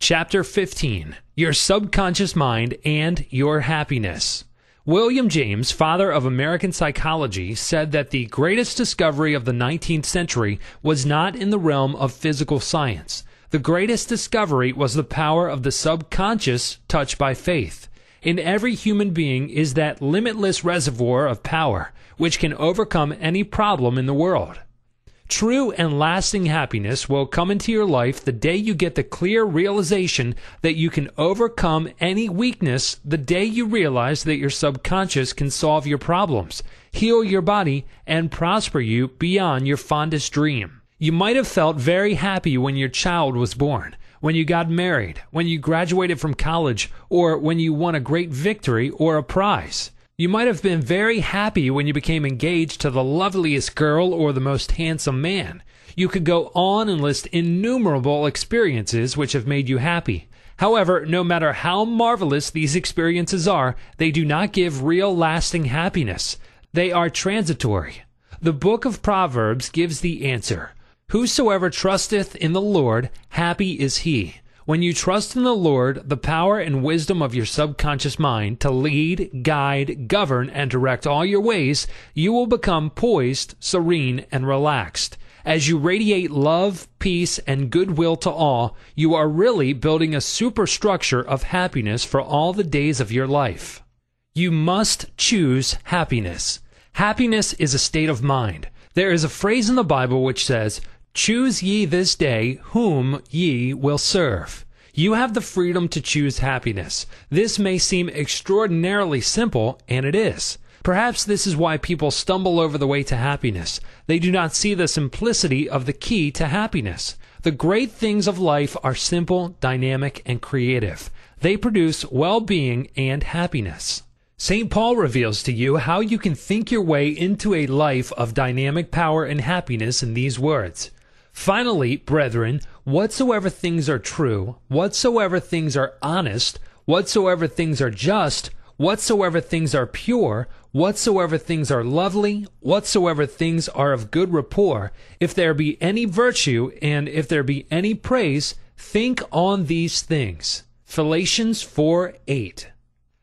Chapter 15 Your Subconscious Mind and Your Happiness. William James, father of American psychology, said that the greatest discovery of the 19th century was not in the realm of physical science. The greatest discovery was the power of the subconscious touched by faith. In every human being is that limitless reservoir of power which can overcome any problem in the world. True and lasting happiness will come into your life the day you get the clear realization that you can overcome any weakness, the day you realize that your subconscious can solve your problems, heal your body, and prosper you beyond your fondest dream. You might have felt very happy when your child was born, when you got married, when you graduated from college, or when you won a great victory or a prize. You might have been very happy when you became engaged to the loveliest girl or the most handsome man. You could go on and list innumerable experiences which have made you happy. However, no matter how marvelous these experiences are, they do not give real lasting happiness. They are transitory. The book of Proverbs gives the answer. Whosoever trusteth in the Lord, happy is he. When you trust in the Lord, the power and wisdom of your subconscious mind to lead, guide, govern, and direct all your ways, you will become poised, serene, and relaxed. As you radiate love, peace, and goodwill to all, you are really building a superstructure of happiness for all the days of your life. You must choose happiness. Happiness is a state of mind. There is a phrase in the Bible which says, Choose ye this day whom ye will serve. You have the freedom to choose happiness. This may seem extraordinarily simple, and it is. Perhaps this is why people stumble over the way to happiness. They do not see the simplicity of the key to happiness. The great things of life are simple, dynamic, and creative. They produce well being and happiness. St. Paul reveals to you how you can think your way into a life of dynamic power and happiness in these words. Finally, brethren, whatsoever things are true, whatsoever things are honest, whatsoever things are just, whatsoever things are pure, whatsoever things are lovely, whatsoever things are of good rapport, if there be any virtue and if there be any praise, think on these things. Philippians 4 8.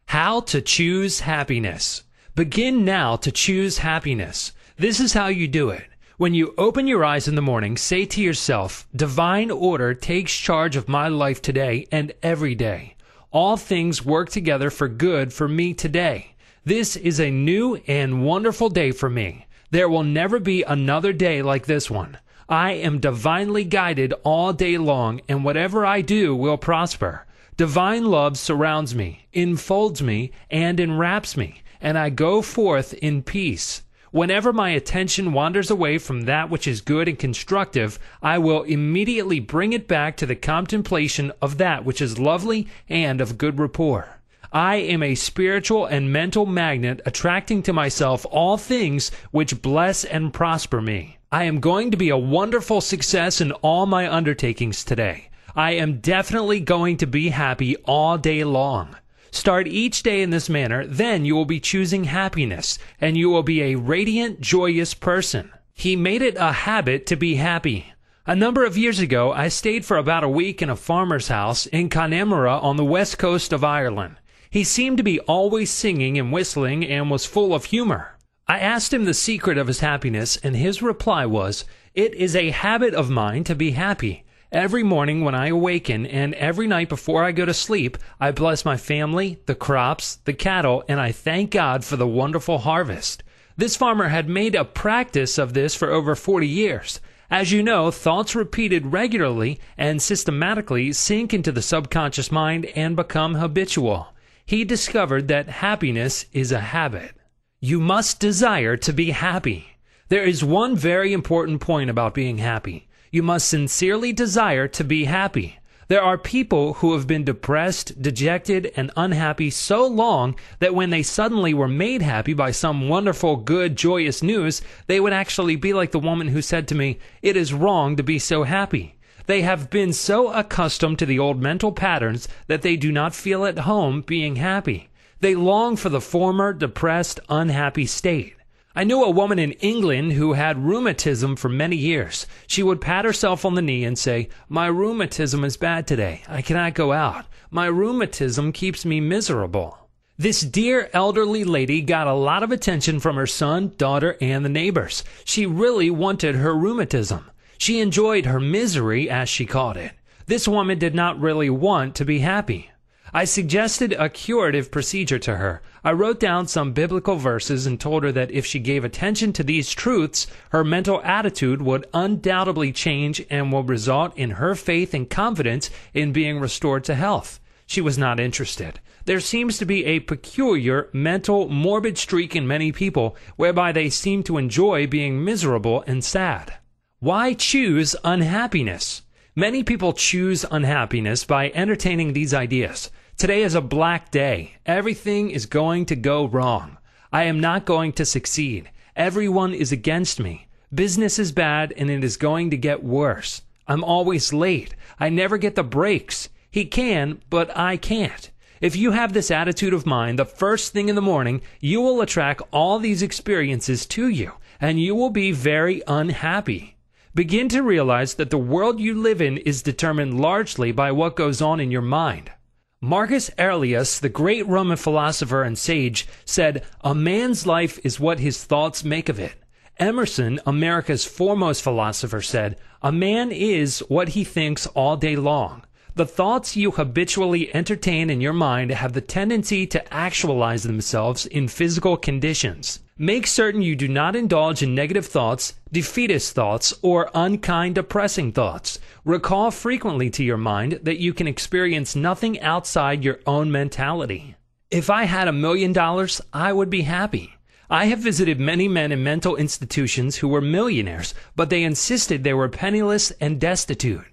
How to choose happiness. Begin now to choose happiness. This is how you do it. When you open your eyes in the morning, say to yourself, Divine order takes charge of my life today and every day. All things work together for good for me today. This is a new and wonderful day for me. There will never be another day like this one. I am divinely guided all day long, and whatever I do will prosper. Divine love surrounds me, enfolds me, and enwraps me, and I go forth in peace. Whenever my attention wanders away from that which is good and constructive, I will immediately bring it back to the contemplation of that which is lovely and of good rapport. I am a spiritual and mental magnet attracting to myself all things which bless and prosper me. I am going to be a wonderful success in all my undertakings today. I am definitely going to be happy all day long. Start each day in this manner, then you will be choosing happiness, and you will be a radiant, joyous person. He made it a habit to be happy. A number of years ago, I stayed for about a week in a farmer's house in Connemara on the west coast of Ireland. He seemed to be always singing and whistling and was full of humor. I asked him the secret of his happiness, and his reply was, It is a habit of mine to be happy. Every morning when I awaken and every night before I go to sleep, I bless my family, the crops, the cattle, and I thank God for the wonderful harvest. This farmer had made a practice of this for over 40 years. As you know, thoughts repeated regularly and systematically sink into the subconscious mind and become habitual. He discovered that happiness is a habit. You must desire to be happy. There is one very important point about being happy. You must sincerely desire to be happy. There are people who have been depressed, dejected, and unhappy so long that when they suddenly were made happy by some wonderful, good, joyous news, they would actually be like the woman who said to me, It is wrong to be so happy. They have been so accustomed to the old mental patterns that they do not feel at home being happy. They long for the former depressed, unhappy state. I knew a woman in England who had rheumatism for many years. She would pat herself on the knee and say, My rheumatism is bad today. I cannot go out. My rheumatism keeps me miserable. This dear elderly lady got a lot of attention from her son, daughter, and the neighbors. She really wanted her rheumatism. She enjoyed her misery, as she called it. This woman did not really want to be happy. I suggested a curative procedure to her. I wrote down some biblical verses and told her that if she gave attention to these truths, her mental attitude would undoubtedly change and will result in her faith and confidence in being restored to health. She was not interested. There seems to be a peculiar mental morbid streak in many people whereby they seem to enjoy being miserable and sad. Why choose unhappiness? Many people choose unhappiness by entertaining these ideas. Today is a black day. Everything is going to go wrong. I am not going to succeed. Everyone is against me. Business is bad and it is going to get worse. I'm always late. I never get the breaks. He can, but I can't. If you have this attitude of mind the first thing in the morning, you will attract all these experiences to you and you will be very unhappy. Begin to realize that the world you live in is determined largely by what goes on in your mind. Marcus Aurelius, the great Roman philosopher and sage, said, A man's life is what his thoughts make of it. Emerson, America's foremost philosopher, said, A man is what he thinks all day long. The thoughts you habitually entertain in your mind have the tendency to actualize themselves in physical conditions. Make certain you do not indulge in negative thoughts, defeatist thoughts, or unkind, depressing thoughts. Recall frequently to your mind that you can experience nothing outside your own mentality. If I had a million dollars, I would be happy. I have visited many men in mental institutions who were millionaires, but they insisted they were penniless and destitute.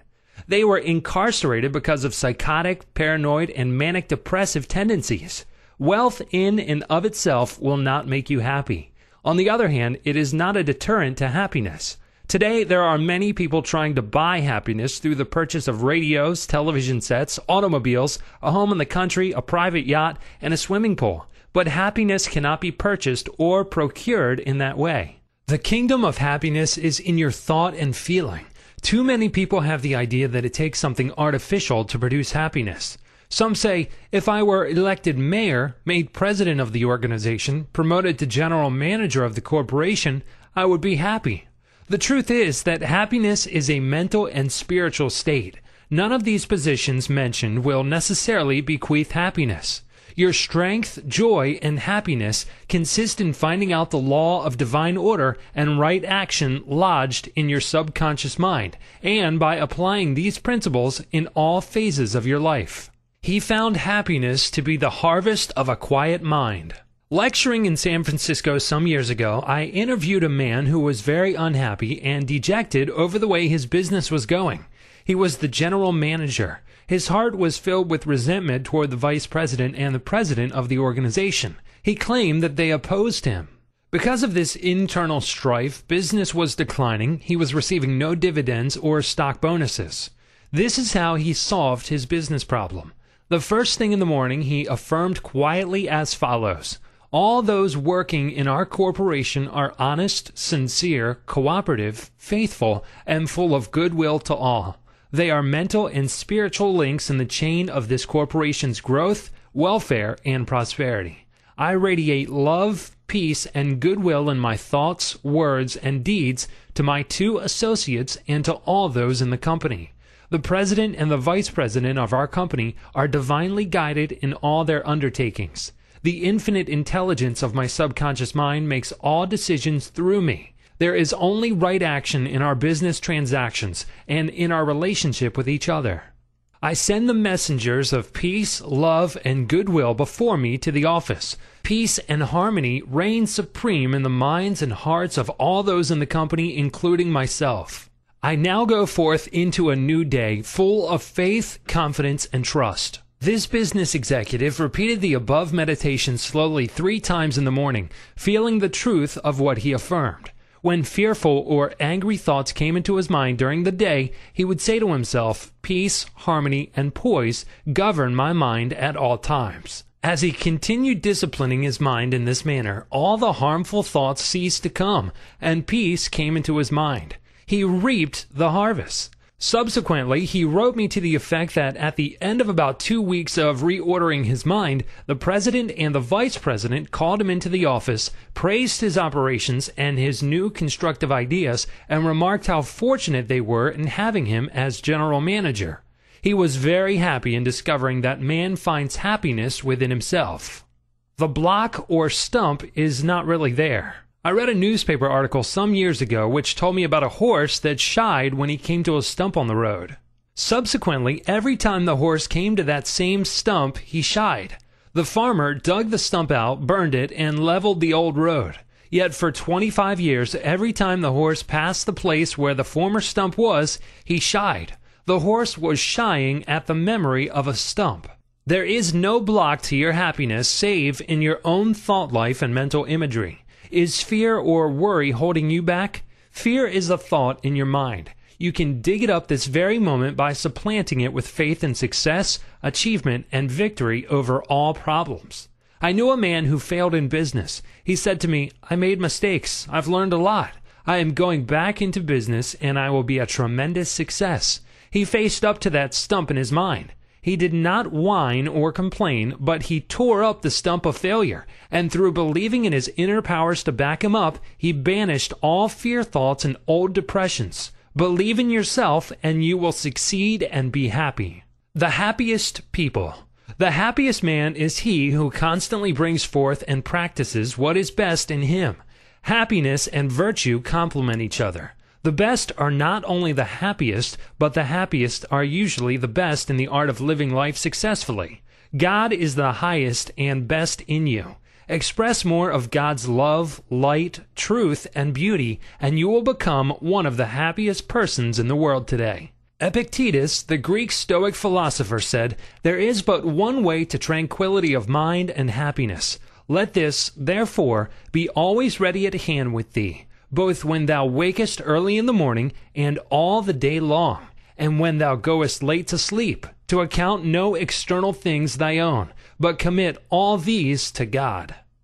They were incarcerated because of psychotic, paranoid, and manic depressive tendencies. Wealth in and of itself will not make you happy. On the other hand, it is not a deterrent to happiness. Today, there are many people trying to buy happiness through the purchase of radios, television sets, automobiles, a home in the country, a private yacht, and a swimming pool. But happiness cannot be purchased or procured in that way. The kingdom of happiness is in your thought and feeling. Too many people have the idea that it takes something artificial to produce happiness. Some say, if I were elected mayor, made president of the organization, promoted to general manager of the corporation, I would be happy. The truth is that happiness is a mental and spiritual state. None of these positions mentioned will necessarily bequeath happiness. Your strength, joy, and happiness consist in finding out the law of divine order and right action lodged in your subconscious mind, and by applying these principles in all phases of your life. He found happiness to be the harvest of a quiet mind. Lecturing in San Francisco some years ago, I interviewed a man who was very unhappy and dejected over the way his business was going. He was the general manager. His heart was filled with resentment toward the vice president and the president of the organization. He claimed that they opposed him. Because of this internal strife, business was declining, he was receiving no dividends or stock bonuses. This is how he solved his business problem. The first thing in the morning, he affirmed quietly as follows All those working in our corporation are honest, sincere, cooperative, faithful, and full of goodwill to all. They are mental and spiritual links in the chain of this corporation's growth, welfare, and prosperity. I radiate love, peace, and goodwill in my thoughts, words, and deeds to my two associates and to all those in the company. The president and the vice president of our company are divinely guided in all their undertakings. The infinite intelligence of my subconscious mind makes all decisions through me. There is only right action in our business transactions and in our relationship with each other. I send the messengers of peace, love, and goodwill before me to the office. Peace and harmony reign supreme in the minds and hearts of all those in the company, including myself. I now go forth into a new day full of faith, confidence, and trust. This business executive repeated the above meditation slowly three times in the morning, feeling the truth of what he affirmed. When fearful or angry thoughts came into his mind during the day, he would say to himself, Peace, harmony, and poise govern my mind at all times. As he continued disciplining his mind in this manner, all the harmful thoughts ceased to come, and peace came into his mind. He reaped the harvest. Subsequently, he wrote me to the effect that at the end of about two weeks of reordering his mind, the president and the vice president called him into the office, praised his operations and his new constructive ideas, and remarked how fortunate they were in having him as general manager. He was very happy in discovering that man finds happiness within himself. The block or stump is not really there. I read a newspaper article some years ago which told me about a horse that shied when he came to a stump on the road. Subsequently, every time the horse came to that same stump, he shied. The farmer dug the stump out, burned it, and leveled the old road. Yet for 25 years, every time the horse passed the place where the former stump was, he shied. The horse was shying at the memory of a stump. There is no block to your happiness save in your own thought life and mental imagery. Is fear or worry holding you back? Fear is a thought in your mind. You can dig it up this very moment by supplanting it with faith in success, achievement, and victory over all problems. I knew a man who failed in business. He said to me, I made mistakes. I've learned a lot. I am going back into business and I will be a tremendous success. He faced up to that stump in his mind. He did not whine or complain, but he tore up the stump of failure, and through believing in his inner powers to back him up, he banished all fear thoughts and old depressions. Believe in yourself, and you will succeed and be happy. The happiest people. The happiest man is he who constantly brings forth and practices what is best in him. Happiness and virtue complement each other. The best are not only the happiest, but the happiest are usually the best in the art of living life successfully. God is the highest and best in you. Express more of God's love, light, truth, and beauty, and you will become one of the happiest persons in the world today. Epictetus, the Greek Stoic philosopher, said, There is but one way to tranquility of mind and happiness. Let this, therefore, be always ready at hand with thee both when thou wakest early in the morning and all the day long, and when thou goest late to sleep, to account no external things thy own, but commit all these to God.